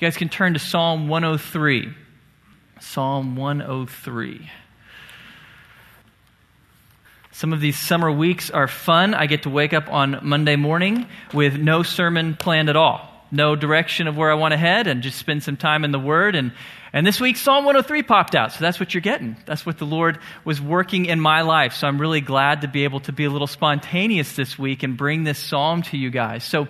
You guys can turn to Psalm 103. Psalm 103. Some of these summer weeks are fun. I get to wake up on Monday morning with no sermon planned at all, no direction of where I want to head, and just spend some time in the Word. And, and this week, Psalm 103 popped out. So that's what you're getting. That's what the Lord was working in my life. So I'm really glad to be able to be a little spontaneous this week and bring this psalm to you guys. So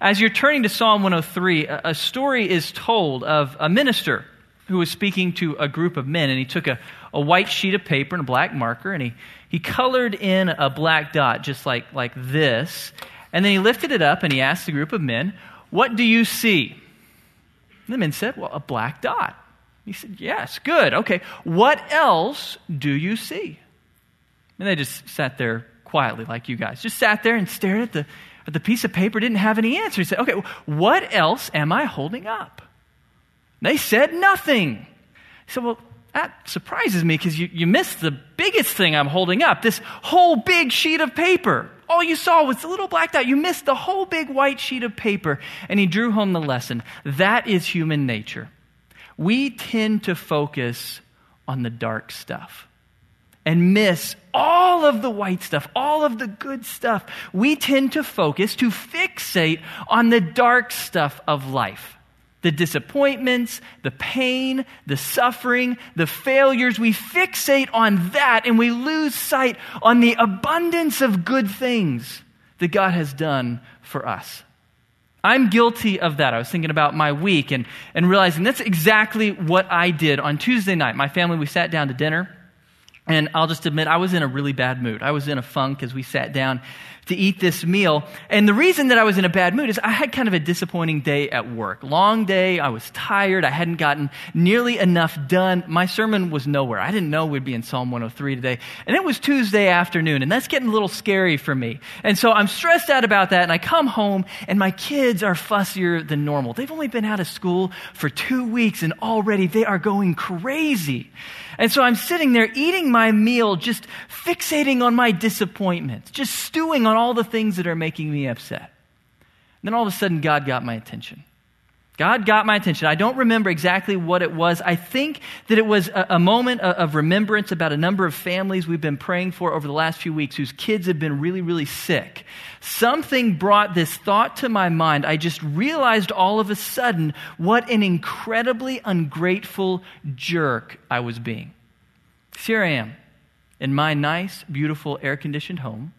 as you're turning to Psalm 103, a, story is told of a minister who was speaking to a group of men, and he took a, a white sheet of paper and a black marker, and he, he colored in a black dot just like, like this. And then he lifted it up and he asked the group of men, What do you see? And the men said, Well, a black dot. He said, Yes, good. Okay. What else do you see? And they just sat there quietly, like you guys. Just sat there and stared at the, at the piece of paper, didn't have any answer. He said, Okay, what else am I holding up? They said nothing. He said, Well, that surprises me because you, you missed the biggest thing I'm holding up this whole big sheet of paper. All you saw was the little black dot. You missed the whole big white sheet of paper. And he drew home the lesson. That is human nature. We tend to focus on the dark stuff and miss all of the white stuff, all of the good stuff. We tend to focus, to fixate on the dark stuff of life the disappointments, the pain, the suffering, the failures. We fixate on that and we lose sight on the abundance of good things that God has done for us. I'm guilty of that. I was thinking about my week and, and realizing that's exactly what I did on Tuesday night. My family, we sat down to dinner. And I'll just admit, I was in a really bad mood. I was in a funk as we sat down to eat this meal. And the reason that I was in a bad mood is I had kind of a disappointing day at work. Long day, I was tired, I hadn't gotten nearly enough done. My sermon was nowhere. I didn't know we'd be in Psalm 103 today. And it was Tuesday afternoon, and that's getting a little scary for me. And so I'm stressed out about that, and I come home, and my kids are fussier than normal. They've only been out of school for two weeks, and already they are going crazy. And so I'm sitting there eating my meal, just fixating on my disappointments, just stewing on all the things that are making me upset. And then all of a sudden, God got my attention. God got my attention. I don't remember exactly what it was. I think that it was a, a, moment of remembrance about a number of families we've been praying for over the last few weeks whose kids have been really, really sick. Something brought this thought to my mind. I just realized all of a sudden what an incredibly ungrateful jerk I was being. Here I am in my nice, beautiful, air conditioned home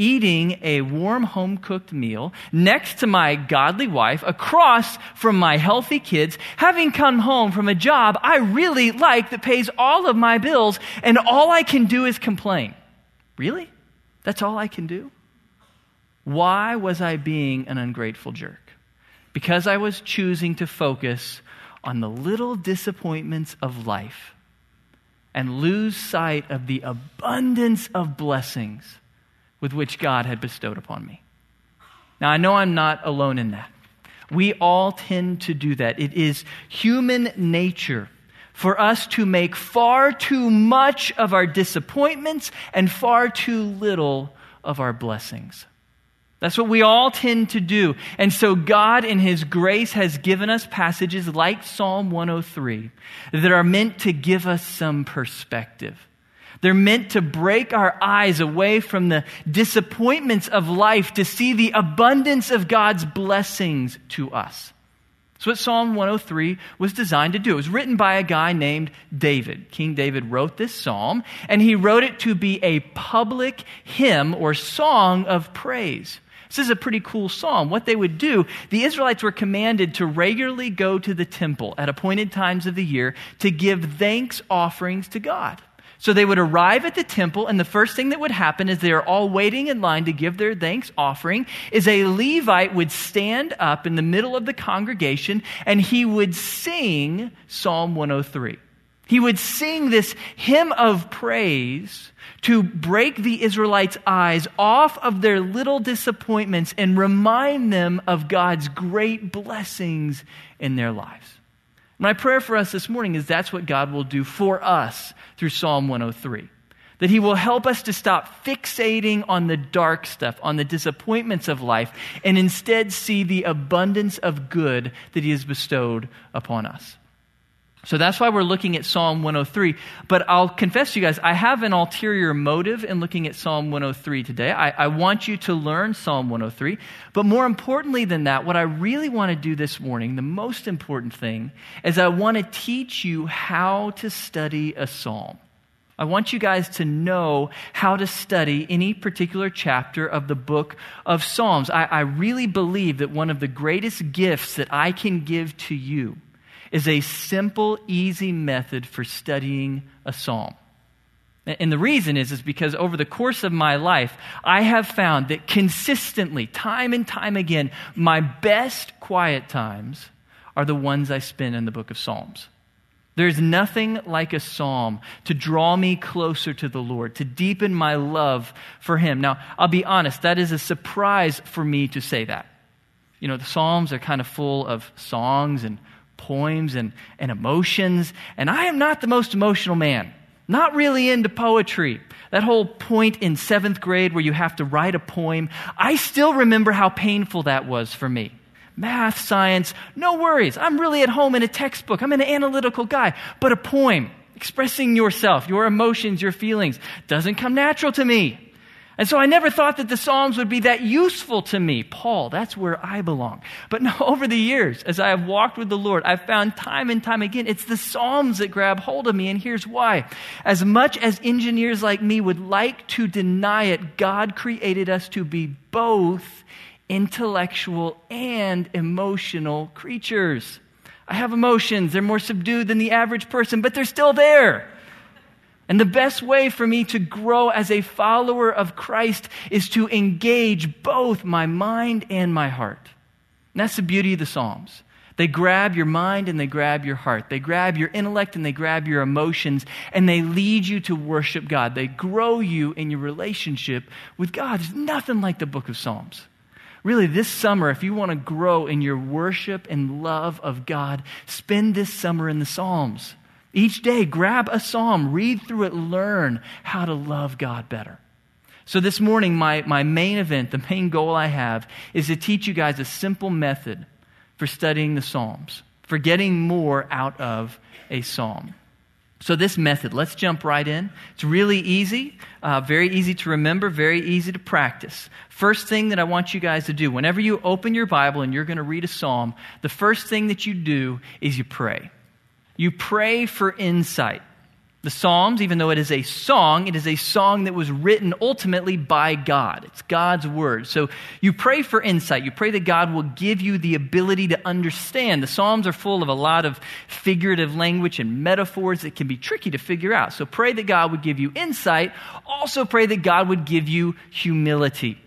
eating a warm home cooked meal next to my godly wife, across from my healthy kids, having come home from a job I really like that pays all of my bills, and all I can do is complain. Really? That's all I can do? Why was I being an ungrateful jerk? Because I was choosing to focus on the little disappointments of life and lose sight of the abundance of blessings with which God had bestowed upon me. Now, I know I'm not alone in that. We all tend to do that. It is human nature for us to make far too much of our disappointments and far too little of our blessings. That's what we all tend to do. And so God, in His grace, has given us passages like Psalm 103 that are meant to give us some perspective. They're meant to break our eyes away from the disappointments of life to see the abundance of God's blessings to us. That's what Psalm 103 was designed to do. It was written by a guy named David. King David wrote this psalm, and he wrote it to be a public hymn or song of praise. This is a pretty cool psalm. What they would do, the Israelites were commanded to regularly go to the temple at appointed times of the year to give thanks offerings to God. So they would arrive at the temple, and the first thing that would happen is they are all waiting in line to give their thanks offering. Is a Levite would stand up in the middle of the congregation and he would sing Psalm 103. He would sing this hymn of praise to break the Israelites' eyes off of their little disappointments and remind them of God's great blessings in their lives. My prayer for us this morning is that's what God will do for us through Psalm 103. that He will help us to stop fixating on the dark stuff, on the disappointments of life, and instead see the abundance of good that He has bestowed upon us. So that's why we're looking at Psalm 103. But I'll confess to you guys, I have an ulterior motive in looking at Psalm 103 today. I, I, want you to learn Psalm 103. But more importantly than that, what I really want to do this morning, the most important thing, is I want to teach you how to study a psalm. I want you guys to know how to study any particular chapter of the book of Psalms. I, I really believe that one of the greatest gifts that I can give to you is a simple, easy method for studying a psalm. And the reason is, is because over the course of my life, I have found that consistently, time and time again, my best quiet times are the ones I spend in the book of Psalms. There's nothing like a psalm to draw me closer to the Lord, to deepen my love for Him. Now, I'll be honest, that is a surprise for me to say that. You know, the Psalms are kind of full of songs and poems and, and emotions, and I am not the most emotional man. Not really into poetry. That whole point in seventh grade where you have to write a poem, I still remember how painful that was for me math, science, no worries. I'm really at home in a textbook. I'm an analytical guy. But a poem, expressing yourself, your emotions, your feelings, doesn't come natural to me. And so I never thought that the Psalms would be that useful to me. Paul, that's where I belong. But no, over the years, as I have walked with the Lord, I've found time and time again, it's the Psalms that grab hold of me. And here's why. As much as engineers like me would like to deny it, God created us to be both intellectual and emotional creatures. I have emotions. They're more subdued than the average person, but they're still there. And the best way for me to grow as a follower of Christ is to engage both my mind and my heart. And that's the beauty of the Psalms. They grab your mind and they grab your heart. They grab your intellect and they grab your emotions and they lead you to worship God. They grow you in your relationship with God. There's nothing like the book of Psalms. Really, this summer, if you want to grow in your worship and love of God, spend this summer in the Psalms. Each day, grab a psalm, read through it, learn how to love God better. So, this morning, my, my main event, the main goal I have, is to teach you guys a simple method for studying the Psalms, for getting more out of a psalm. So, this method, let's jump right in. It's really easy, uh, very easy to remember, very easy to practice. First thing that I want you guys to do, whenever you open your Bible and you're going to read a psalm, the first thing that you do is you pray. You pray for insight. The Psalms, even though it is a song, it is a song that was written ultimately by God. It's God's word. So you pray for insight. You pray that God will give you the ability to understand. The Psalms are full of a lot of figurative language and metaphors that can be tricky to figure out. So pray that God would give you insight. Also pray that God would give you humility.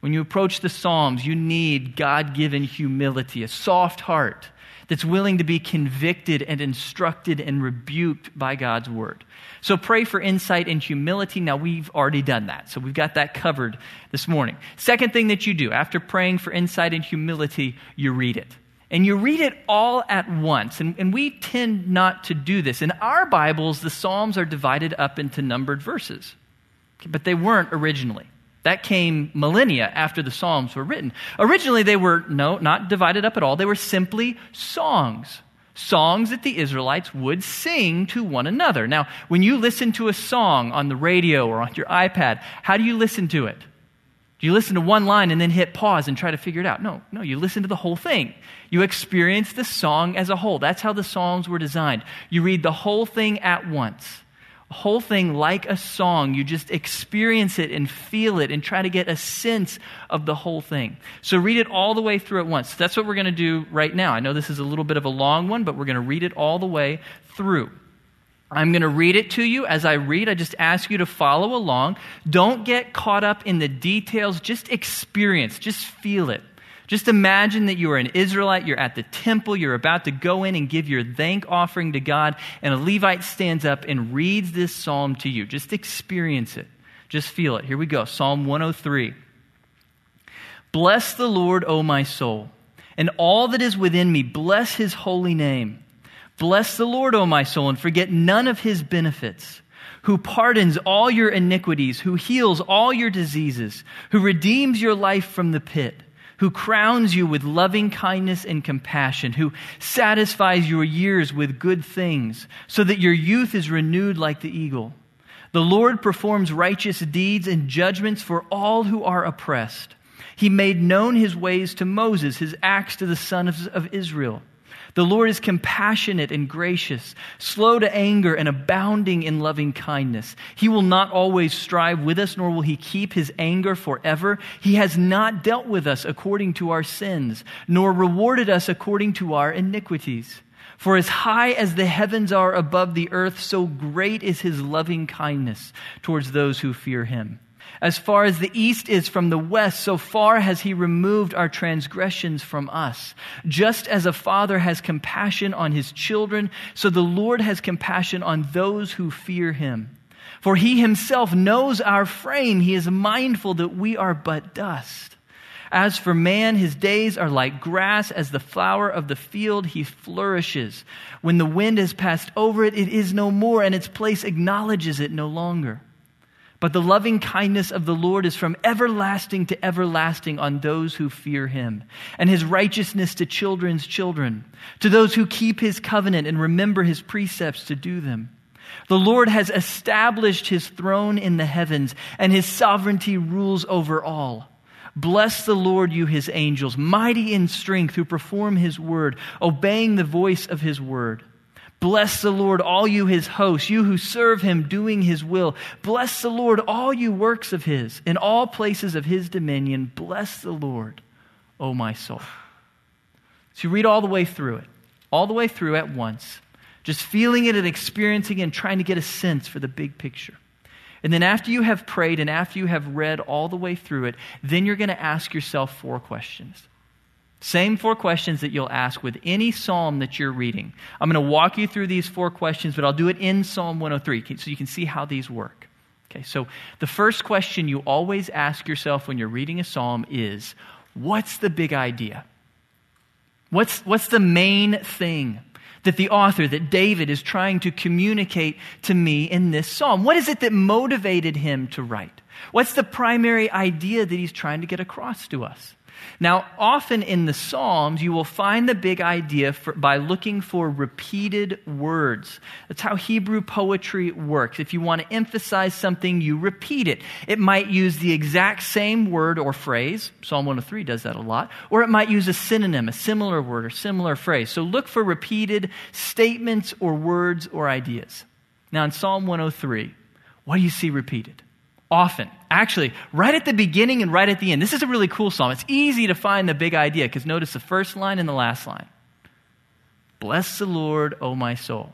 When you approach the Psalms, you need God given humility, a soft heart that's willing to be convicted and instructed and rebuked by God's word. So pray for insight and humility. Now, we've already done that. So we've got that covered this morning. Second thing that you do after praying for insight and humility, you read it. And you read it all at once. And, and we tend not to do this. In our Bibles, the Psalms are divided up into numbered verses, but they weren't originally. That came millennia after the Psalms were written. Originally, they were, no, not divided up at all. They were simply songs. Songs that the Israelites would sing to one another. Now, when you listen to a song on the radio or on your iPad, how do you listen to it? Do you listen to one line and then hit pause and try to figure it out? No, no, you listen to the whole thing. You experience the song as a whole. That's how the Psalms were designed. You read the whole thing at once whole thing like a song. You just experience it and feel it and try to get a sense of the whole thing. So read it all the way through at once. That's what we're going to do right now. I know this is a little bit of a long one, but we're going to read it all the way through. I'm going to read it to you. As I read, I just ask you to follow along. Don't get caught up in the details. Just experience, just feel it. Just imagine that you are an Israelite, you're at the temple, you're about to go in and give your thank offering to God, and a Levite stands up and reads this psalm to you. Just experience it. Just feel it. Here we go Psalm 103. Bless the Lord, O my soul, and all that is within me, bless his holy name. Bless the Lord, O my soul, and forget none of his benefits who pardons all your iniquities, who heals all your diseases, who redeems your life from the pit, who crowns you with loving kindness and compassion, who satisfies your years with good things, so that your youth is renewed like the eagle. The Lord performs righteous deeds and judgments for all who are oppressed. He made known his ways to Moses, his acts to the sons of Israel. The Lord is compassionate and gracious, slow to anger and abounding in loving kindness. He will not always strive with us, nor will he keep his anger forever. He has not dealt with us according to our sins, nor rewarded us according to our iniquities. For as high as the heavens are above the earth, so great is his loving kindness towards those who fear him. As far as the east is from the west, so far has he removed our transgressions from us. Just as a father has compassion on his children, so the Lord has compassion on those who fear him. For he himself knows our frame. He is mindful that we are but dust. As for man, his days are like grass, as the flower of the field, he flourishes. When the wind has passed over it, it is no more, and its place acknowledges it no longer. But the loving kindness of the Lord is from everlasting to everlasting on those who fear him, and his righteousness to children's children, to those who keep his covenant and remember his precepts to do them. The Lord has established his throne in the heavens, and his sovereignty rules over all. Bless the Lord, you his angels, mighty in strength, who perform his word, obeying the voice of his word. Bless the Lord, all you his hosts, you who serve him doing his will. Bless the Lord, all you works of his, in all places of his dominion. Bless the Lord, O my soul. So you read all the way through it, all the way through at once, just feeling it and experiencing it and trying to get a sense for the big picture. And then after you have prayed and after you have read all the way through it, then you're going to ask yourself four questions. Same four questions that you'll ask with any psalm that you're reading. I'm going to walk you through these four questions, but I'll do it in Psalm 103 so you can see how these work. Okay, so the first question you always ask yourself when you're reading a psalm is what's the big idea? What's, what's the main thing that the author, that David, is trying to communicate to me in this psalm? What is it that motivated him to write? What's the primary idea that he's trying to get across to us? Now, often in the Psalms, you will find the big idea for, by looking for repeated words. That's how Hebrew poetry works. If you want to emphasize something, you repeat it. It might use the exact same word or phrase. Psalm 103 does that a lot. Or it might use a synonym, a similar word or similar phrase. So look for repeated statements or words or ideas. Now, in Psalm 103, what do you see repeated? Often. Actually, right at the beginning and right at the end. This is a really cool psalm. It's easy to find the big idea because notice the first line and the last line. Bless the Lord, O my soul.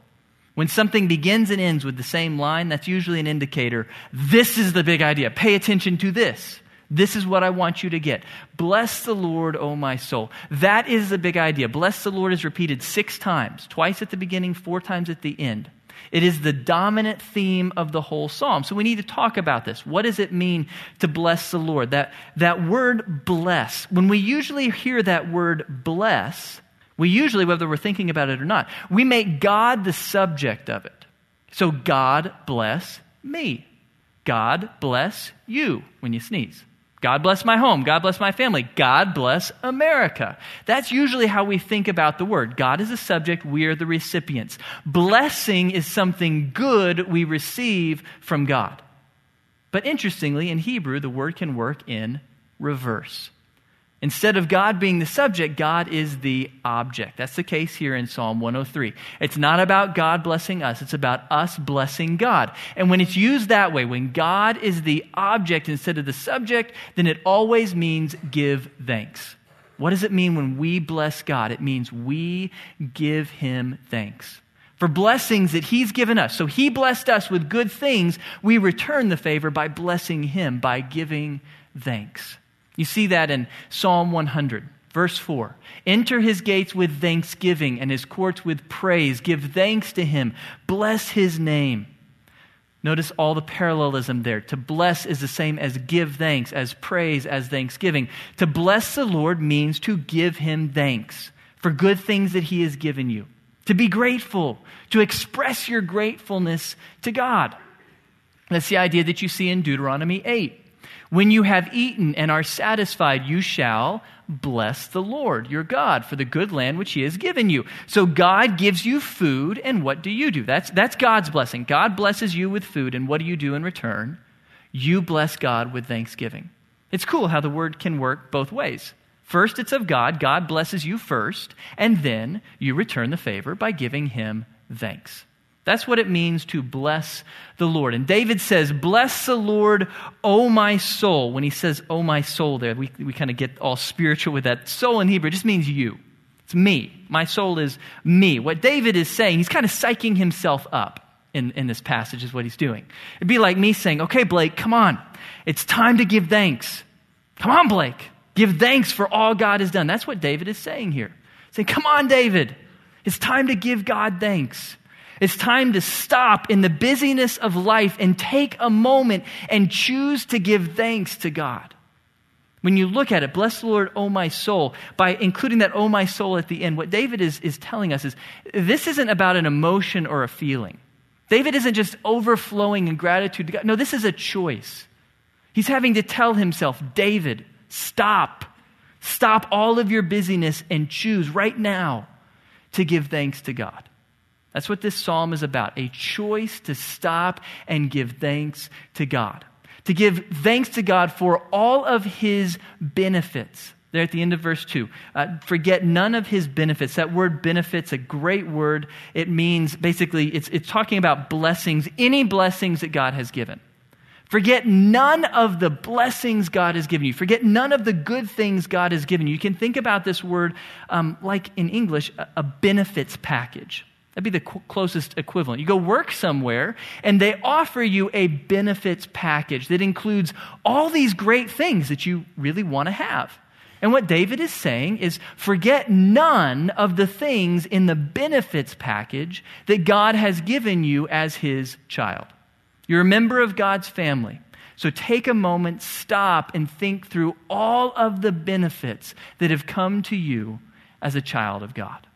When something begins and ends with the same line, that's usually an indicator. This is the big idea. Pay attention to this. This is what I want you to get. Bless the Lord, O my soul. That is the big idea. Bless the Lord is repeated six times, twice at the beginning, four times at the end. It is the dominant theme of the whole psalm. So we need to talk about this. What does it mean to bless the Lord? That, that word bless, when we usually hear that word bless, we usually, whether we're thinking about it or not, we make God the subject of it. So God bless me. God bless you when you sneeze. God bless my home. God bless my family. God bless America. That's usually how we think about the word. God is the subject, we are the recipients. Blessing is something good we receive from God. But interestingly, in Hebrew, the word can work in reverse. Instead of God being the subject, God is the object. That's the case here in Psalm 103. It's not about God blessing us, it's about us blessing God. And when it's used that way, when God is the object instead of the subject, then it always means give thanks. What does it mean when we bless God? It means we give Him thanks for blessings that He's given us. So He blessed us with good things. We return the favor by blessing Him, by giving thanks. You see that in Psalm 100, verse 4. Enter his gates with thanksgiving and his courts with praise. Give thanks to him. Bless his name. Notice all the parallelism there. To bless is the same as give thanks, as praise, as thanksgiving. To bless the Lord means to give him thanks for good things that he has given you, to be grateful, to express your gratefulness to God. That's the idea that you see in Deuteronomy 8. When you have eaten and are satisfied, you shall bless the Lord your God for the good land which he has given you. So God gives you food, and what do you do? That's, that's God's blessing. God blesses you with food, and what do you do in return? You bless God with thanksgiving. It's cool how the word can work both ways. First, it's of God. God blesses you first, and then you return the favor by giving him thanks. That's what it means to bless the Lord. And David says, Bless the Lord, O my soul. When he says, O my soul, there, we, we kind of get all spiritual with that. Soul in Hebrew just means you. It's me. My soul is me. What David is saying, he's kind of psyching himself up in, in this passage, is what he's doing. It'd be like me saying, Okay, Blake, come on. It's time to give thanks. Come on, Blake. Give thanks for all God has done. That's what David is saying here. Saying, Come on, David. It's time to give God thanks. It's time to stop in the busyness of life and take a moment and choose to give thanks to God. When you look at it, bless the Lord, O my soul, by including that, O my soul, at the end, what David is, is telling us is this isn't about an emotion or a feeling. David isn't just overflowing in gratitude to God. No, this is a choice. He's having to tell himself, David, stop. Stop all of your busyness and choose right now to give thanks to God. That's what this psalm is about a choice to stop and give thanks to God. To give thanks to God for all of his benefits. There at the end of verse 2. Uh, forget none of his benefits. That word benefits, a great word. It means basically, it's, it's talking about blessings, any blessings that God has given. Forget none of the blessings God has given you. Forget none of the good things God has given you. You can think about this word um, like in English, a, a benefits package. That'd be the closest equivalent. You go work somewhere and they offer you a benefits package that includes all these great things that you really want to have. And what David is saying is forget none of the things in the benefits package that God has given you as his child. You're a member of God's family. So take a moment, stop, and think through all of the benefits that have come to you as a child of God.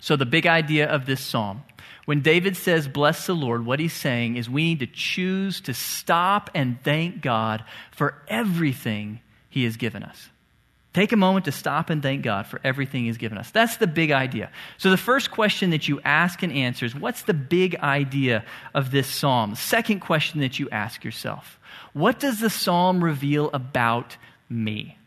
So, the big idea of this psalm when David says, Bless the Lord, what he's saying is we need to choose to stop and thank God for everything he has given us. Take a moment to stop and thank God for everything He's given us. That's the big idea. So, the first question that you ask and answer is what's the big idea of this psalm? Second question that you ask yourself what does the psalm reveal about me?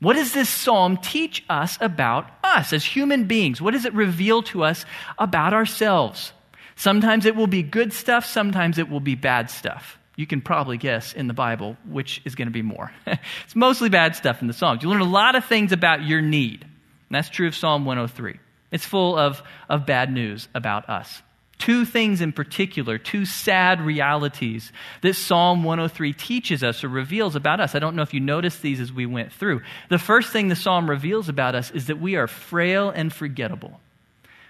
What does this psalm teach us about us as human beings? What does it reveal to us about ourselves? Sometimes it will be good stuff, sometimes it will be bad stuff. You can probably guess in the Bible which is going to be more. it's mostly bad stuff in the Psalms. You learn a lot of things about your need. And that's true of Psalm 103. It's full of, of bad news about us. Two things in particular, two sad realities that Psalm 103 teaches us or reveals about us. I don't know if you noticed these as we went through. The first thing the psalm reveals about us is that we are frail and forgettable.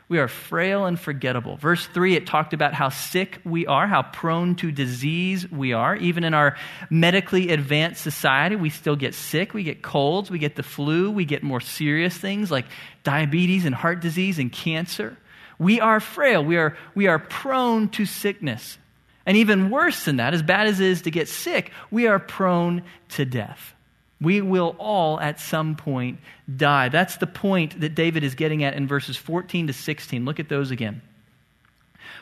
We are frail and forgettable. Verse 3, it talked about how sick we are, how prone to disease we are. Even in our medically advanced society, we still get sick. We get colds, we get the flu, we get more serious things like diabetes and heart disease and cancer. We are frail. We are, we are prone to sickness. And even worse than that, as bad as it is to get sick, we are prone to death. We will all at some point die. That's the point that David is getting at in verses 14 to 16. Look at those again.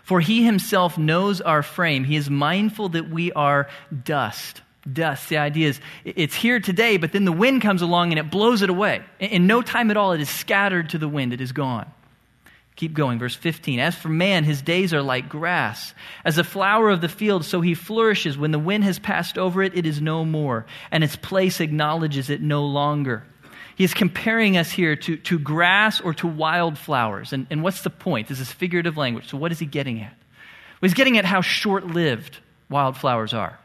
For he himself knows our frame. He is mindful that we are dust. Dust. The idea is it's here today, but then the wind comes along and it blows it away. In no time at all, it is scattered to the wind. It is gone. Keep going, verse 15. As for man, his days are like grass. As a flower of the field, so he flourishes. When the wind has passed over it, it is no more, and its place acknowledges it no longer. He is comparing us here to, to grass or to wildflowers. And, and what's the point? This is figurative language. So, what is he getting at? Well, he's getting at how short lived wildflowers are.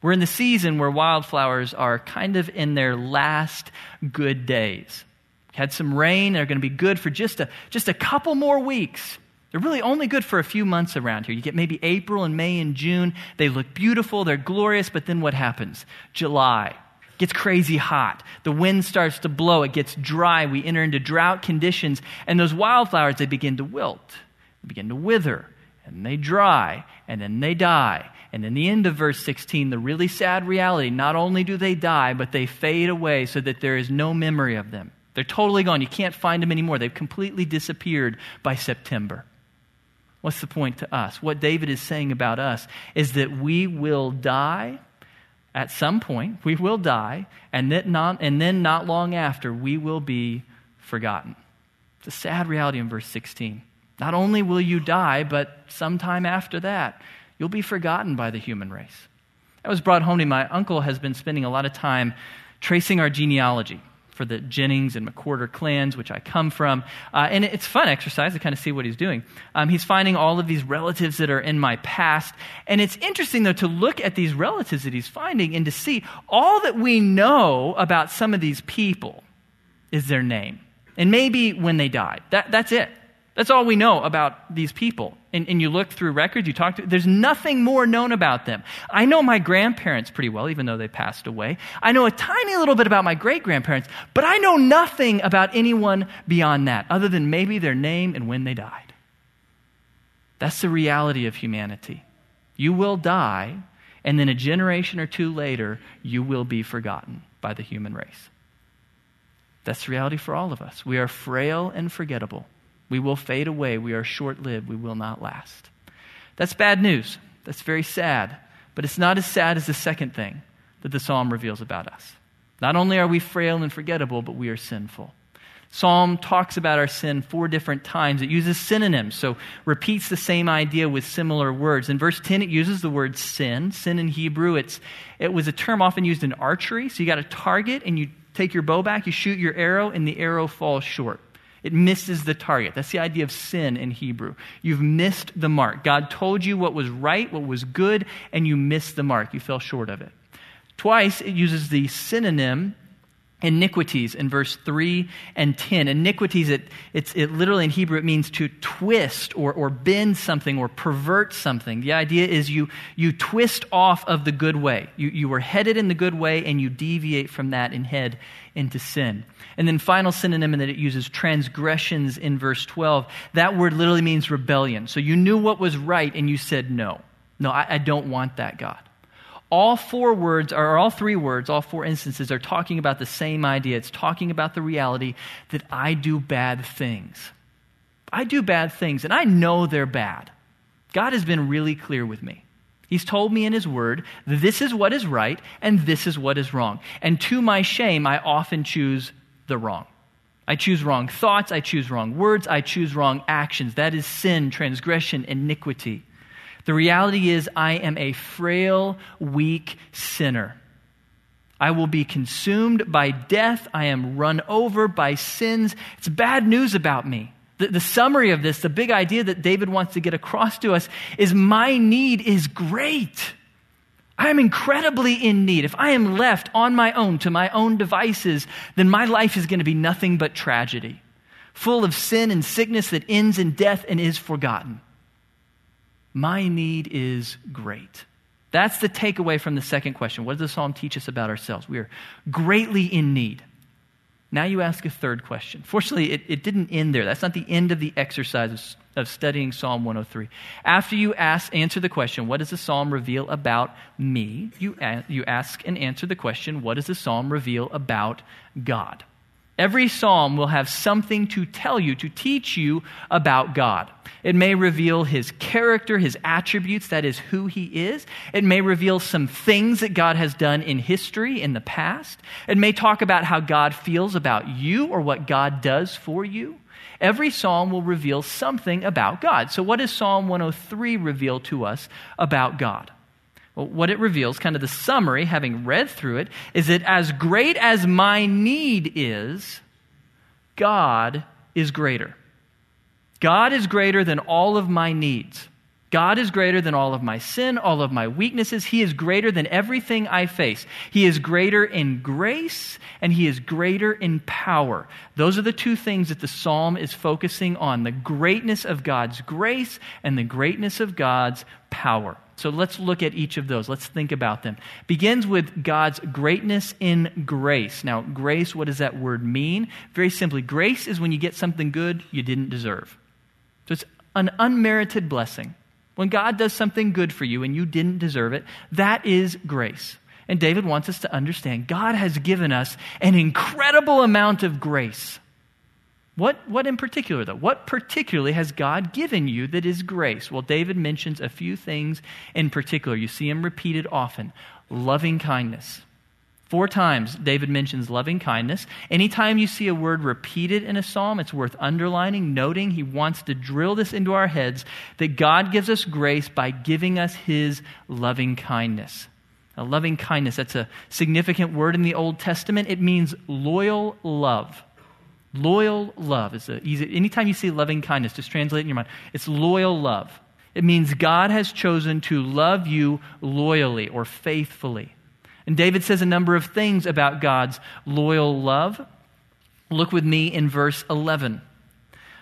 We're in the season where wildflowers are kind of in their last good days. Had some rain. They're going to be good for just a, just a couple more weeks. They're really only good for a few months around here. You get maybe April and May and June. They look beautiful, they're glorious, but then what happens? July gets crazy hot. The wind starts to blow, it gets dry. We enter into drought conditions, and those wildflowers they begin to wilt. They begin to wither, and they dry, and then they die. And in the end of verse 16, the really sad reality not only do they die, but they fade away so that there is no memory of them. They're totally gone. You can't find them anymore. They've completely disappeared by September. What's the point to us? What David is saying about us is that we will die at some point. We will die, and, not, and then not long after, we will be forgotten. It's a sad reality in verse 16. Not only will you die, but sometime after that, you'll be forgotten by the human race. That was brought home to me. My uncle has been spending a lot of time tracing our genealogy for the Jennings and McWhorter clans, which I come from. Uh, and it's fun exercise to kind of see what he's doing. Um, he's finding all of these relatives that are in my past. And it's interesting, though, to look at these relatives that he's finding and to see all that we know about some of these people is their name. And maybe when they died. That, that's it. That's all we know about these people. And, and, you look through records, you talk to, there's nothing more known about them. I know my grandparents pretty well, even though they passed away. I know a tiny little bit about my great grandparents, but I know nothing about anyone beyond that, other than maybe their name and when they died. That's the reality of humanity. You will die, and then a generation or two later, you will be forgotten by the human race. That's the reality for all of us. We are frail and forgettable. We will fade away. We are short lived. We will not last. That's bad news. That's very sad. But it's not as sad as the second thing that the psalm reveals about us. Not only are we frail and forgettable, but we are sinful. Psalm talks about our sin four different times. It uses synonyms, so repeats the same idea with similar words. In verse 10, it uses the word sin. Sin in Hebrew, it's, it was a term often used in archery. So you got a target and you take your bow back, you shoot your arrow, and the arrow falls short. It misses the target. That's the idea of sin in Hebrew. You've missed the mark. God told you what was right, what was good, and you missed the mark. You fell short of it. Twice it uses the synonym iniquities in verse 3 and 10. Iniquities, it, it's, it literally in Hebrew, it means to twist or, or bend something or pervert something. The idea is you, you twist off of the good way. You, you were headed in the good way and you deviate from that and head into sin. And then final synonym that it uses transgressions in verse 12. That word literally means rebellion. So you knew what was right and you said no. No, I, I don't want that, God all four words, or all three words, all four instances are talking about the same idea. It's talking about the reality that I do bad things. I do bad things, and I know they're bad. God has been really clear with me. He's told me in His Word, this is what is right, and this is what is wrong. And to my shame, I often choose the wrong. I choose wrong thoughts, I choose wrong words, I choose wrong actions. That is sin, transgression, iniquity. The reality is, I am a frail, weak sinner. I will be consumed by death. I am run over by sins. It's bad news about me. The, the, summary of this, the big idea that David wants to get across to us, is my need is great. I am incredibly in need. If I am left on my own to my own devices, then my life is going to be nothing but tragedy, full of sin and sickness that ends in death and is forgotten. My need is great. That's the takeaway from the second question. What does the psalm teach us about ourselves? We are greatly in need. Now you ask a third question. Fortunately, it, it didn't end there. That's not the end of the exercise of, of studying Psalm 103. After you ask, answer the question, what does the psalm reveal about me? You, uh, you ask and answer the question, what does the psalm reveal about God? Every psalm will have something to tell you, to teach you about God. It may reveal his character, his attributes, that is who he is. It may reveal some things that God has done in history, in the past. It may talk about how God feels about you or what God does for you. Every psalm will reveal something about God. So, what does Psalm 103 reveal to us about God? Well, what it reveals, kind of the summary, having read through it, is that as great as my need is, God is greater. God is greater than all of my needs. God is greater than all of my sin, all of my weaknesses. He is greater than everything I face. He is greater in grace and He is greater in power. Those are the two things that the psalm is focusing on the greatness of God's grace and the greatness of God's power. So let's look at each of those. Let's think about them. Begins with God's greatness in grace. Now, grace, what does that word mean? Very simply, grace is when you get something good you didn't deserve. So it's an unmerited blessing. When God does something good for you and you didn't deserve it, that is grace. And David wants us to understand God has given us an incredible amount of grace. What, what in particular, though? What particularly has God given you that is grace? Well, David mentions a few things in particular. You see him repeated often loving kindness. Four times David mentions loving kindness. Anytime you see a word repeated in a psalm, it's worth underlining, noting. He wants to drill this into our heads that God gives us grace by giving us his loving kindness. A loving kindness, that's a significant word in the Old Testament. It means loyal love. Loyal love is a easy. Anytime you see loving kindness, just translate in your mind. It's loyal love. It means God has chosen to love you loyally or faithfully. And David says a number of things about God's loyal love. Look with me in verse 11.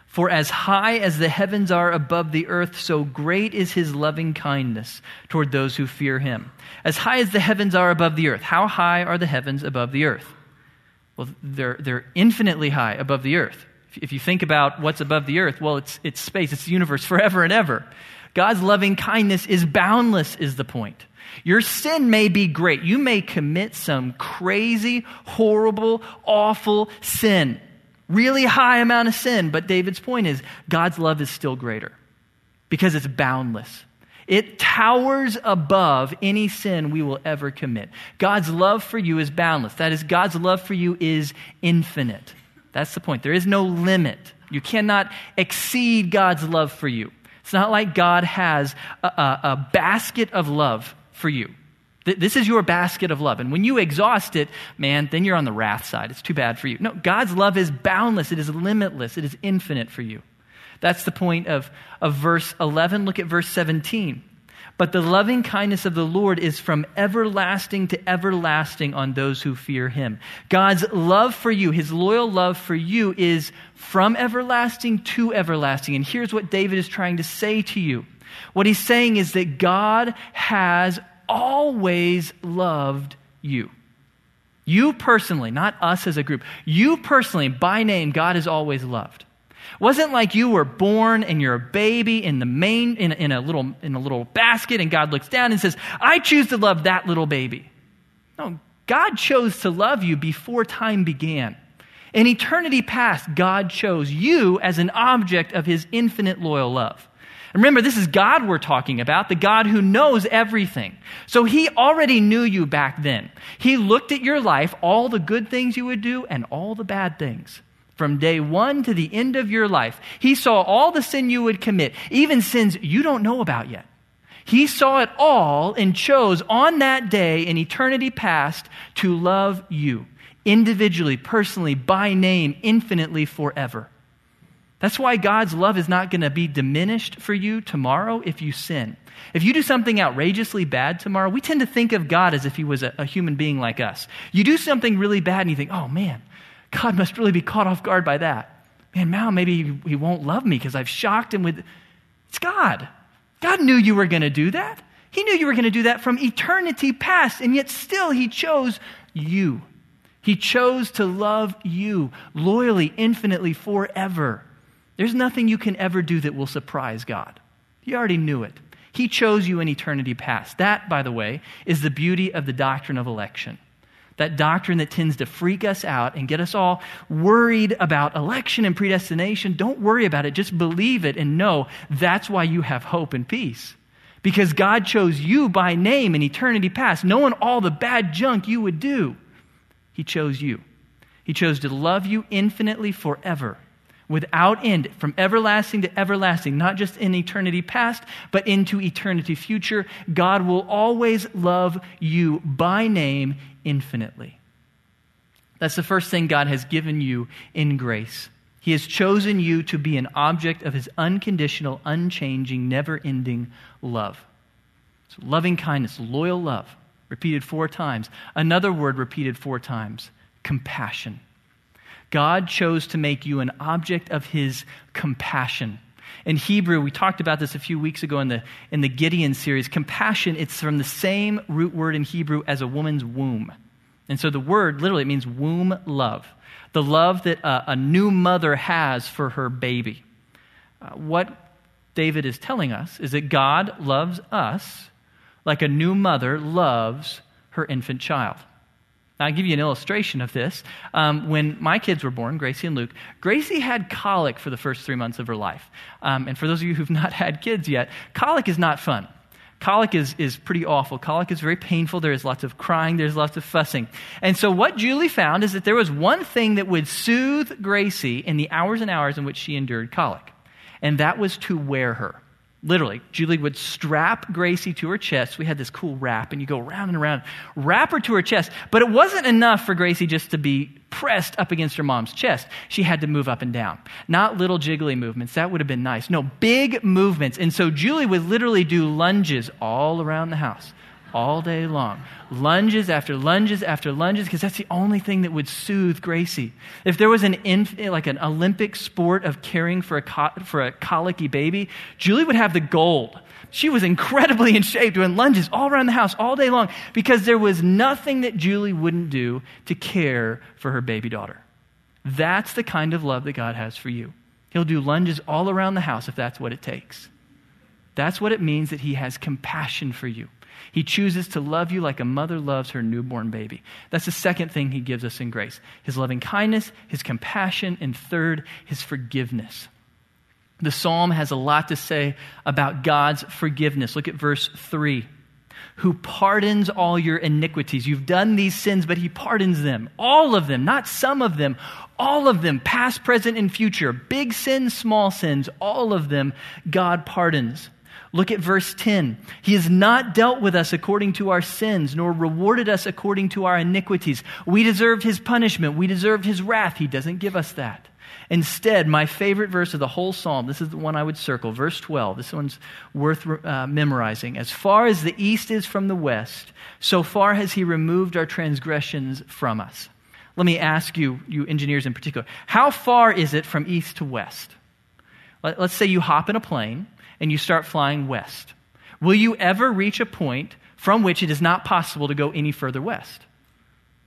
For as high as the heavens are above the earth, so great is his loving kindness toward those who fear him. As high as the heavens are above the earth, how high are the heavens above the earth? Well, they're, they're infinitely high above the earth. If you think about what's above the earth, well, it's, it's space, it's the universe forever and ever. God's loving kindness is boundless, is the point. Your sin may be great. You may commit some crazy, horrible, awful sin. Really high amount of sin. But David's point is God's love is still greater because it's boundless. It towers above any sin we will ever commit. God's love for you is boundless. That is, God's love for you is infinite. That's the point. There is no limit. You cannot exceed God's love for you. It's not like God has a, a, a basket of love for you. This is your basket of love. And when you exhaust it, man, then you're on the wrath side. It's too bad for you. No, God's love is boundless, it is limitless, it is infinite for you. That's the point of, of verse 11. Look at verse 17. But the loving kindness of the Lord is from everlasting to everlasting on those who fear him. God's love for you, his loyal love for you, is from everlasting to everlasting. And here's what David is trying to say to you. What he's saying is that God has always loved you. You personally, not us as a group, you personally, by name, God has always loved wasn't like you were born and you're a baby in the main in, in, a little in a little basket and God looks down and says, "I choose to love that little baby." No, God chose to love you before time began. In eternity past, God chose you as an object of his infinite loyal love. And remember, this is God we're talking about, the God who knows everything. So he already knew you back then. He looked at your life, all the good things you would do and all the bad things from day one to the end of your life. He saw all the sin you would commit, even sins you don't know about yet. He saw it all and chose on that day in eternity past to love you individually, personally, by name, infinitely, forever. That's why God's love is not going to be diminished for you tomorrow if you sin. If you do something outrageously bad tomorrow, we tend to think of God as if he was a, a human being like us. You do something really bad and you think, oh man, God must really be caught off guard by that. Man, now maybe he won't love me because I've shocked him with. It's God. God knew you were going to do that. He knew you were going to do that from eternity past, and yet still he chose you. He chose to love you loyally, infinitely, forever. There's nothing you can ever do that will surprise God. He already knew it. He chose you in eternity past. That, by the way, is the beauty of the doctrine of election that doctrine that tends to freak us out and get us all worried about election and predestination, don't worry about it. Just believe it and know that's why you have hope and peace. Because God chose you by name in eternity past, knowing all the bad junk you would do. He chose you. He chose to love you infinitely forever, without end, from everlasting to everlasting, not just in eternity past, but into eternity future. God will always love you by name infinitely. That's the first thing God has given you in grace. He has chosen you to be an object of his unconditional, unchanging, never ending love. So loving kindness, loyal love, repeated four times. Another word repeated four times compassion. God chose to make you an object of his compassion. In Hebrew, we talked about this a few weeks ago in the, in the Gideon series. Compassion, it's from the same root word in Hebrew as a woman's womb. And so the word literally means womb love, the love that a, new mother has for her baby. Uh, what David is telling us is that God loves us like a new mother loves her infant child. Now, I'll give you an illustration of this. Um, when my kids were born, Gracie and Luke, Gracie had colic for the first three months of her life. Um, and for those of you who've not had kids yet, colic is not fun. Colic is, is pretty awful. Colic is very painful. There is lots of crying, there's lots of fussing. And so, what Julie found is that there was one thing that would soothe Gracie in the hours and hours in which she endured colic, and that was to wear her. Literally, Julie would strap Gracie to her chest. We had this cool wrap, and you go round and around, wrap her to her chest. But it wasn't enough for Gracie just to be pressed up against her mom's chest. She had to move up and down. Not little jiggly movements. That would have been nice. No, big movements. And so Julie would literally do lunges all around the house all day long. Lunges after lunges after lunges, because that's the only thing that would soothe Gracie. If there was an inf- like an Olympic sport of caring for a, co- for a colicky baby, Julie would have the gold. She was incredibly in shape doing lunges all around the house all day long because there was nothing that Julie wouldn't do to care for her baby daughter. That's the kind of love that God has for you. He'll do lunges all around the house if that's what it takes. That's what it means that He has compassion for you. He chooses to love you like a mother loves her newborn baby. That's the second thing he gives us in grace his loving kindness, his compassion, and third, his forgiveness. The psalm has a lot to say about God's forgiveness. Look at verse 3 who pardons all your iniquities. You've done these sins, but he pardons them. All of them, not some of them, all of them, past, present, and future. Big sins, small sins, all of them, God pardons. Look at verse 10. He has not dealt with us according to our sins, nor rewarded us according to our iniquities. We deserved his punishment. We deserved his wrath. He doesn't give us that. Instead, my favorite verse of the whole psalm, this is the one I would circle, verse 12. This one's worth uh, memorizing. As far as the east is from the west, so far has he removed our transgressions from us. Let me ask you, you engineers in particular, how far is it from east to west? Let's say you hop in a plane and you start flying west. Will you ever reach a point from which it is not possible to go any further west?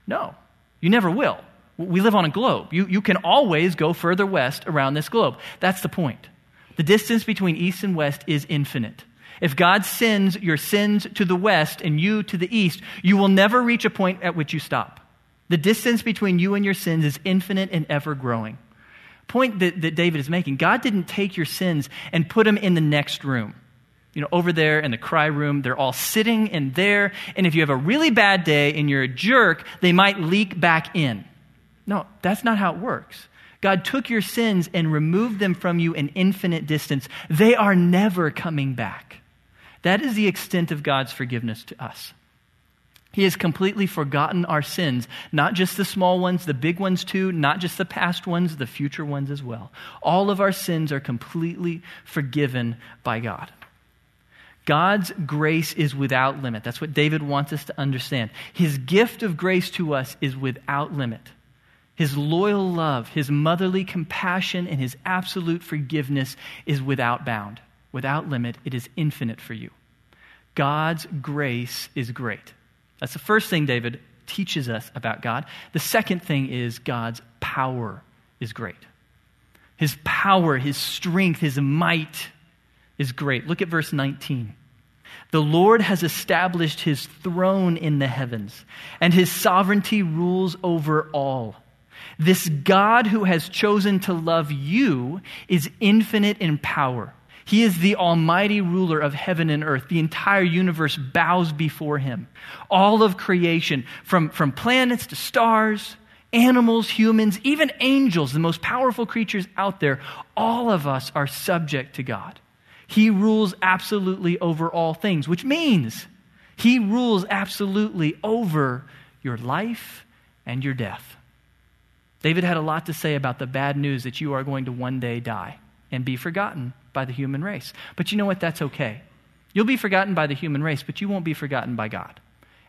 No, you never will. We live on a globe. You, you can always go further west around this globe. That's the point. The distance between east and west is infinite. If God sends your sins to the west and you to the east, you will never reach a point at which you stop. The distance between you and your sins is infinite and ever growing point that, that David is making God didn't take your sins and put them in the next room. You know, over there in the cry room, they're all sitting in there. And if you have a really bad day and you're a jerk, they might leak back in. No, that's not how it works. God took your sins and removed them from you an infinite distance. They are never coming back. That is the extent of God's forgiveness to us. He has completely forgotten our sins, not just the small ones, the big ones too, not just the past ones, the future ones as well. All of our sins are completely forgiven by God. God's grace is without limit. That's what David wants us to understand. His gift of grace to us is without limit. His loyal love, his motherly compassion, and his absolute forgiveness is without bound, without limit. It is infinite for you. God's grace is great. That's the first thing David teaches us about God. The second thing is God's power is great. His power, his strength, his might is great. Look at verse 19. The Lord has established his throne in the heavens, and his sovereignty rules over all. This God who has chosen to love you is infinite in power. He is the almighty ruler of heaven and earth. The entire universe bows before him. All of creation, from, from planets to stars, animals, humans, even angels, the most powerful creatures out there, all of us are subject to God. He rules absolutely over all things, which means he rules absolutely over your life and your death. David had a lot to say about the bad news that you are going to one day die and be forgotten by the human race. But you know what? That's okay. You'll be forgotten by the human race, but you won't be forgotten by God.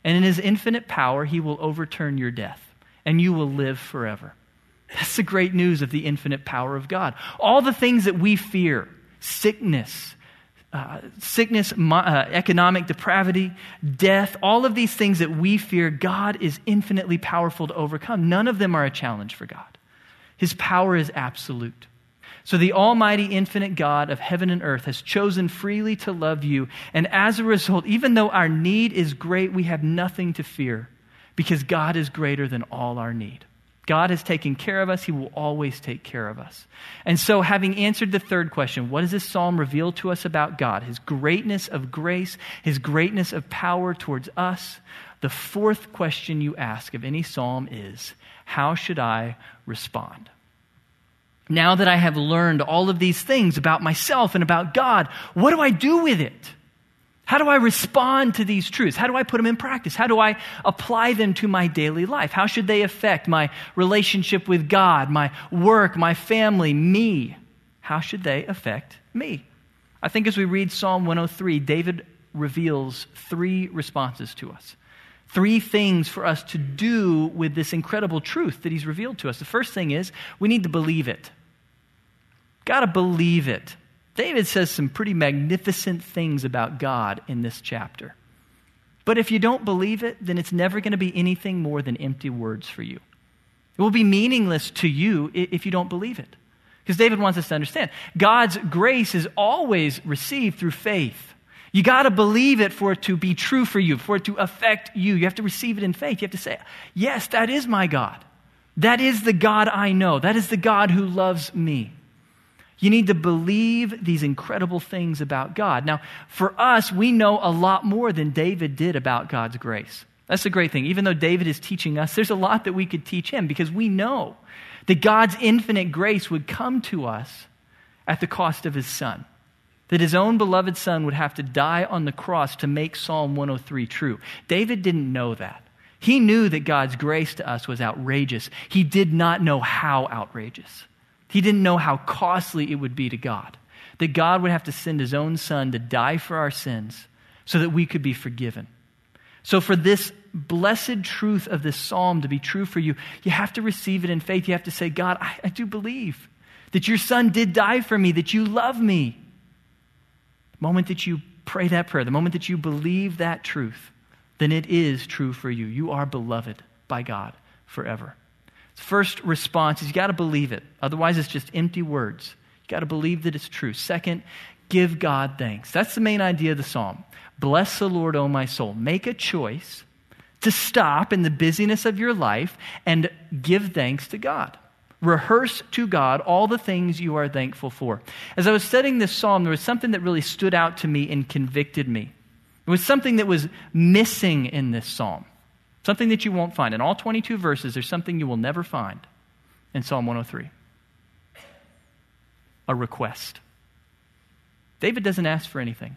And in his infinite power, he will overturn your death, and you will live forever. That's the great news of the infinite power of God. All the things that we fear sickness, uh, sickness, uh, economic depravity, death, all of these things that we fear, God is infinitely powerful to overcome. None of them are a challenge for God. His power is absolute. So the Almighty, infinite God of heaven and earth has chosen freely to love you. And as a result, even though our need is great, we have nothing to fear because God is greater than all our need. God has taken care of us. He will always take care of us. And so, having answered the third question, what does this psalm reveal to us about God? His greatness of grace, his greatness of power towards us. The fourth question you ask of any psalm is, how should I respond? Now that I have learned all of these things about myself and about God, what do I do with it? How do I respond to these truths? How do I put them in practice? How do I apply them to my daily life? How should they affect my relationship with God, my work, my family, me? How should they affect me? I think as we read Psalm 103, David reveals three responses to us. Three things for us to do with this incredible truth that he's revealed to us. The first thing is we need to believe it. Got to believe it. David says some pretty magnificent things about God in this chapter. But if you don't believe it, then it's never going to be anything more than empty words for you. It will be meaningless to you if you don't believe it. Because David wants us to understand God's grace is always received through faith. You got to believe it for it to be true for you, for it to affect you. You have to receive it in faith. You have to say, Yes, that is my God. That is the God I know. That is the God who loves me. You need to believe these incredible things about God. Now, for us, we know a lot more than David did about God's grace. That's the great thing. Even though David is teaching us, there's a lot that we could teach him because we know that God's infinite grace would come to us at the cost of his son. That his own beloved son would have to die on the cross to make Psalm 103 true. David didn't know that. He knew that God's grace to us was outrageous. He did not know how outrageous. He didn't know how costly it would be to God. That God would have to send his own son to die for our sins so that we could be forgiven. So, for this blessed truth of this psalm to be true for you, you have to receive it in faith. You have to say, God, I, I do believe that your son did die for me, that you love me. The moment that you pray that prayer, the moment that you believe that truth, then it is true for you. You are beloved by God forever. First response is you got to believe it. Otherwise, it's just empty words. You got to believe that it's true. Second, give God thanks. That's the main idea of the psalm. Bless the Lord, O my soul. Make a choice to stop in the busyness of your life and give thanks to God. Rehearse to God all the things you are thankful for. As I was studying this psalm, there was something that really stood out to me and convicted me. It was something that was missing in this psalm. Something that you won't find. In all 22 verses, there's something you will never find in Psalm 103 a request. David doesn't ask for anything,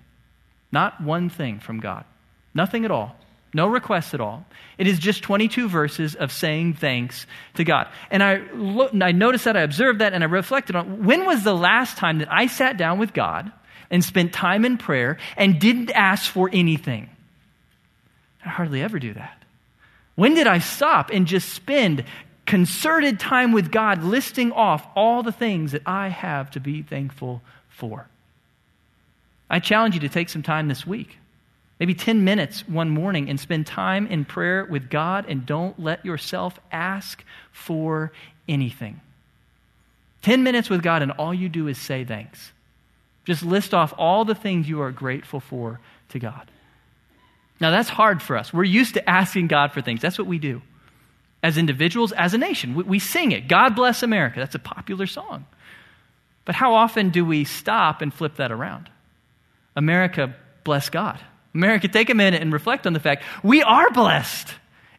not one thing from God, nothing at all. No request at all. It is just 22 verses of saying thanks to God. And I, look, I noticed that, I observed that, and I reflected on when was the last time that I sat down with God and spent time in prayer and didn't ask for anything? I hardly ever do that. When did I stop and just spend concerted time with God listing off all the things that I have to be thankful for? I challenge you to take some time this week, maybe 10 minutes one morning, and spend time in prayer with God and don't let yourself ask for anything. 10 minutes with God, and all you do is say thanks. Just list off all the things you are grateful for to God. Now, that's hard for us. We're used to asking God for things. That's what we do. As individuals, as a nation, we, we sing it. God bless America. That's a popular song. But how often do we stop and flip that around? America, bless God. America, take a minute and reflect on the fact we are blessed,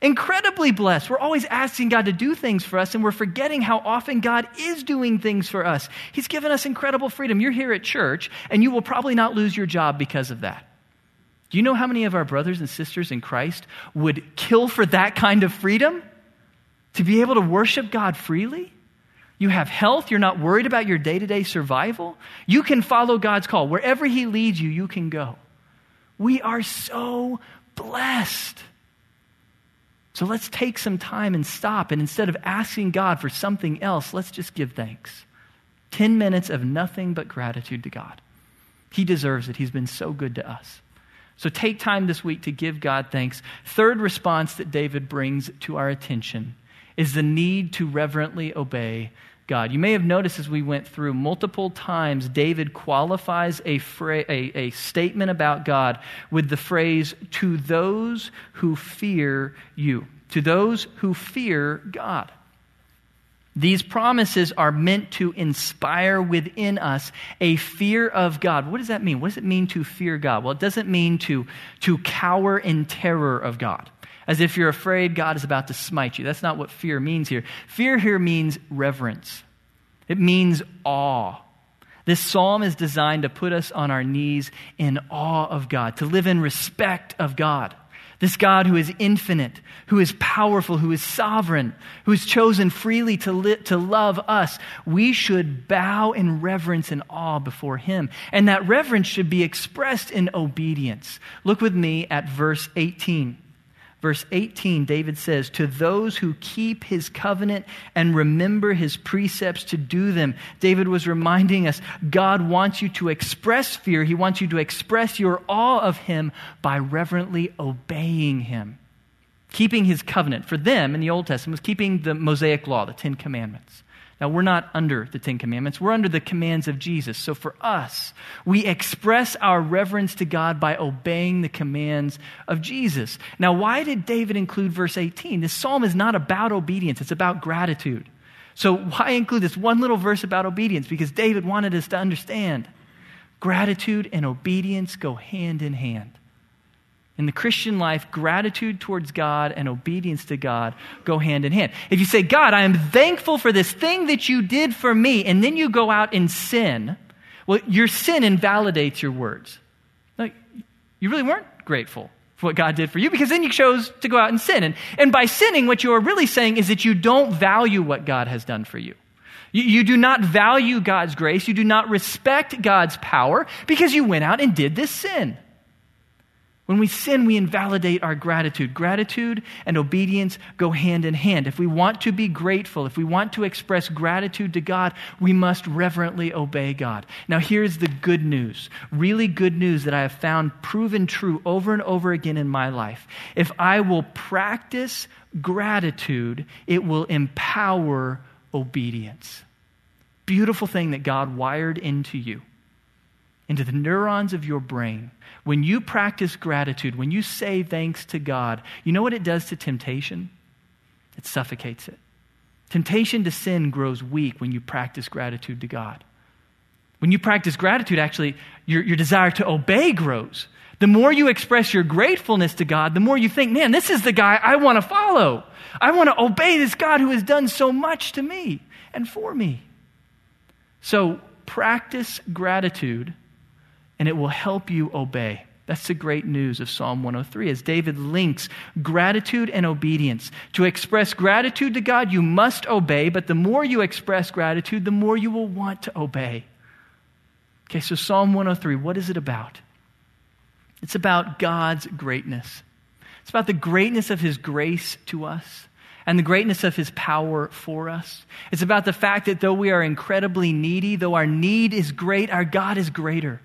incredibly blessed. We're always asking God to do things for us, and we're forgetting how often God is doing things for us. He's given us incredible freedom. You're here at church, and you will probably not lose your job because of that. Do you know how many of our brothers and sisters in Christ would kill for that kind of freedom? To be able to worship God freely? You have health. You're not worried about your day to day survival. You can follow God's call. Wherever He leads you, you can go. We are so blessed. So let's take some time and stop. And instead of asking God for something else, let's just give thanks. 10 minutes of nothing but gratitude to God. He deserves it. He's been so good to us. So take time this week to give God thanks. Third response that David brings to our attention is the need to reverently obey God. You may have noticed as we went through multiple times, David qualifies a, fra- a, a statement about God with the phrase, to those who fear you, to those who fear God. These promises are meant to inspire within us a fear of God. What does that mean? What does it mean to fear God? Well, it doesn't mean to, to cower in terror of God as if you're afraid God is about to smite you. That's not what fear means here. Fear here means reverence, it means awe. This psalm is designed to put us on our knees in awe of God, to live in respect of God. This God who is infinite, who is powerful, who is sovereign, who has chosen freely to, li- to love us, we should bow in reverence and awe before him. And that reverence should be expressed in obedience. Look with me at verse 18. Verse 18, David says, To those who keep his covenant and remember his precepts to do them. David was reminding us God wants you to express fear. He wants you to express your awe of him by reverently obeying him. Keeping his covenant for them in the Old Testament was keeping the Mosaic law, the Ten Commandments. Now, we're not under the Ten Commandments, we're under the commands of Jesus. So for us, we express our reverence to God by obeying the commands of Jesus. Now, why did David include verse 18? This psalm is not about obedience, it's about gratitude. So, why include this one little verse about obedience? Because David wanted us to understand gratitude and obedience go hand in hand. In the Christian life, gratitude towards God and obedience to God go hand in hand. If you say, God, I am thankful for this thing that you did for me, and then you go out and sin, well, your sin invalidates your words. Like, you really weren't grateful for what God did for you because then you chose to go out and sin. And, and by sinning, what you are really saying is that you don't value what God has done for you. You, you do not value God's grace. You do not respect God's power because you went out and did this sin. When we sin, we invalidate our gratitude. Gratitude and obedience go hand in hand. If we want to be grateful, if we want to express gratitude to God, we must reverently obey God. Now, here's the good news really good news that I have found proven true over and over again in my life. If I will practice gratitude, it will empower obedience. Beautiful thing that God wired into you into the neurons of your brain, when you practice gratitude, when you say thanks to God, you know what it does to temptation? It suffocates it. Temptation to sin grows weak when you practice gratitude to God. When you practice gratitude, actually, your, your desire to obey grows. The more you express your gratefulness to God, the more you think, man, this is the guy I want to follow. I want to obey this God who has done so much to me and for me. So practice gratitude and it will help you obey. That's the great news of Psalm 103 as David links gratitude and obedience. To express gratitude to God, you must obey, but the more you express gratitude, the more you will want to obey. Okay, so Psalm 103, what is it about? It's about God's greatness. It's about the greatness of His grace to us and the greatness of His power for us. It's about the fact that though we are incredibly needy, though our need is great, our God is greater.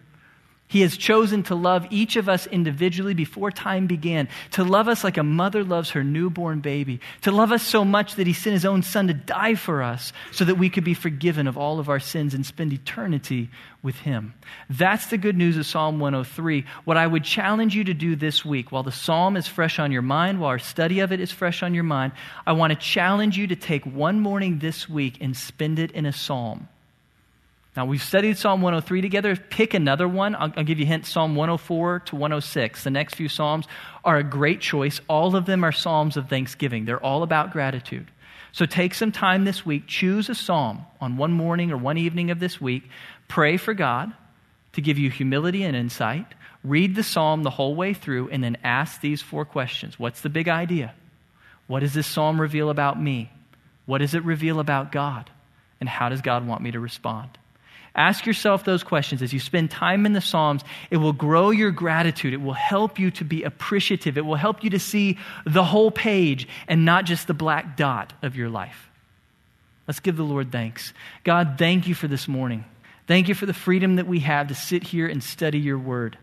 He has chosen to love each of us individually before time began, to love us like a mother loves her newborn baby, to love us so much that he sent his own son to die for us so that we could be forgiven of all of our sins and spend eternity with him. That's the good news of Psalm 103. What I would challenge you to do this week, while the psalm is fresh on your mind, while our study of it is fresh on your mind, I want to challenge you to take one morning this week and spend it in a psalm. Now, we've studied Psalm 103 together. Pick another one. I'll, I'll, give you a hint Psalm 104 to 106. The next few Psalms are a great choice. All of them are Psalms of thanksgiving, they're all about gratitude. So take some time this week, choose a Psalm on one morning or one evening of this week. Pray for God to give you humility and insight. Read the Psalm the whole way through, and then ask these four questions What's the big idea? What does this Psalm reveal about me? What does it reveal about God? And how does God want me to respond? Ask yourself those questions as you spend time in the Psalms. It will grow your gratitude. It will help you to be appreciative. It will help you to see the whole page and not just the black dot of your life. Let's give the Lord thanks. God, thank you for this morning. Thank you for the freedom that we have to sit here and study your word.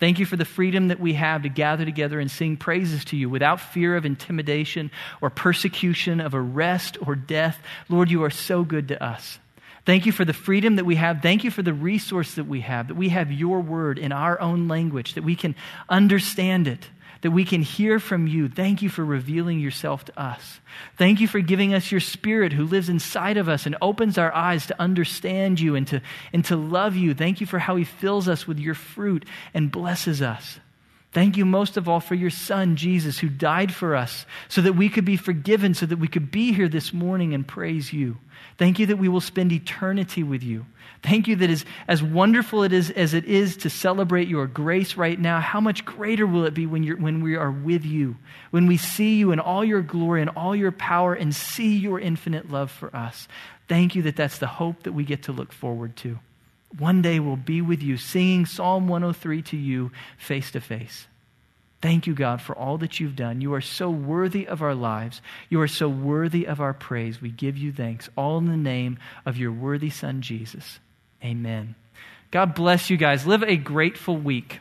Thank you for the freedom that we have to gather together and sing praises to you without fear of intimidation or persecution, of arrest or death. Lord, you are so good to us. Thank you for the freedom that we have. Thank you for the resource that we have, that we have your word in our own language, that we can understand it that we can hear from you. Thank you for revealing yourself to us. Thank you for giving us your spirit who lives inside of us and opens our eyes to understand you and to, and to love you. Thank you for how he fills us with your fruit and blesses us. Thank you most of all for your son, Jesus, who died for us so that we could be forgiven, so that we could be here this morning and praise you. Thank you that we will spend eternity with you. Thank you that as, as wonderful it is as it is to celebrate your grace right now, how much greater will it be when, you're, when we are with you, when we see you in all your glory and all your power and see your infinite love for us. Thank you that that's the hope that we get to look forward to. One day we'll be with you singing Psalm 103 to you face to face. Thank you, God, for all that you've done. You are so worthy of our lives. You are so worthy of our praise. We give you thanks, all in the name of your worthy Son, Jesus. Amen. God bless you guys. Live a grateful week.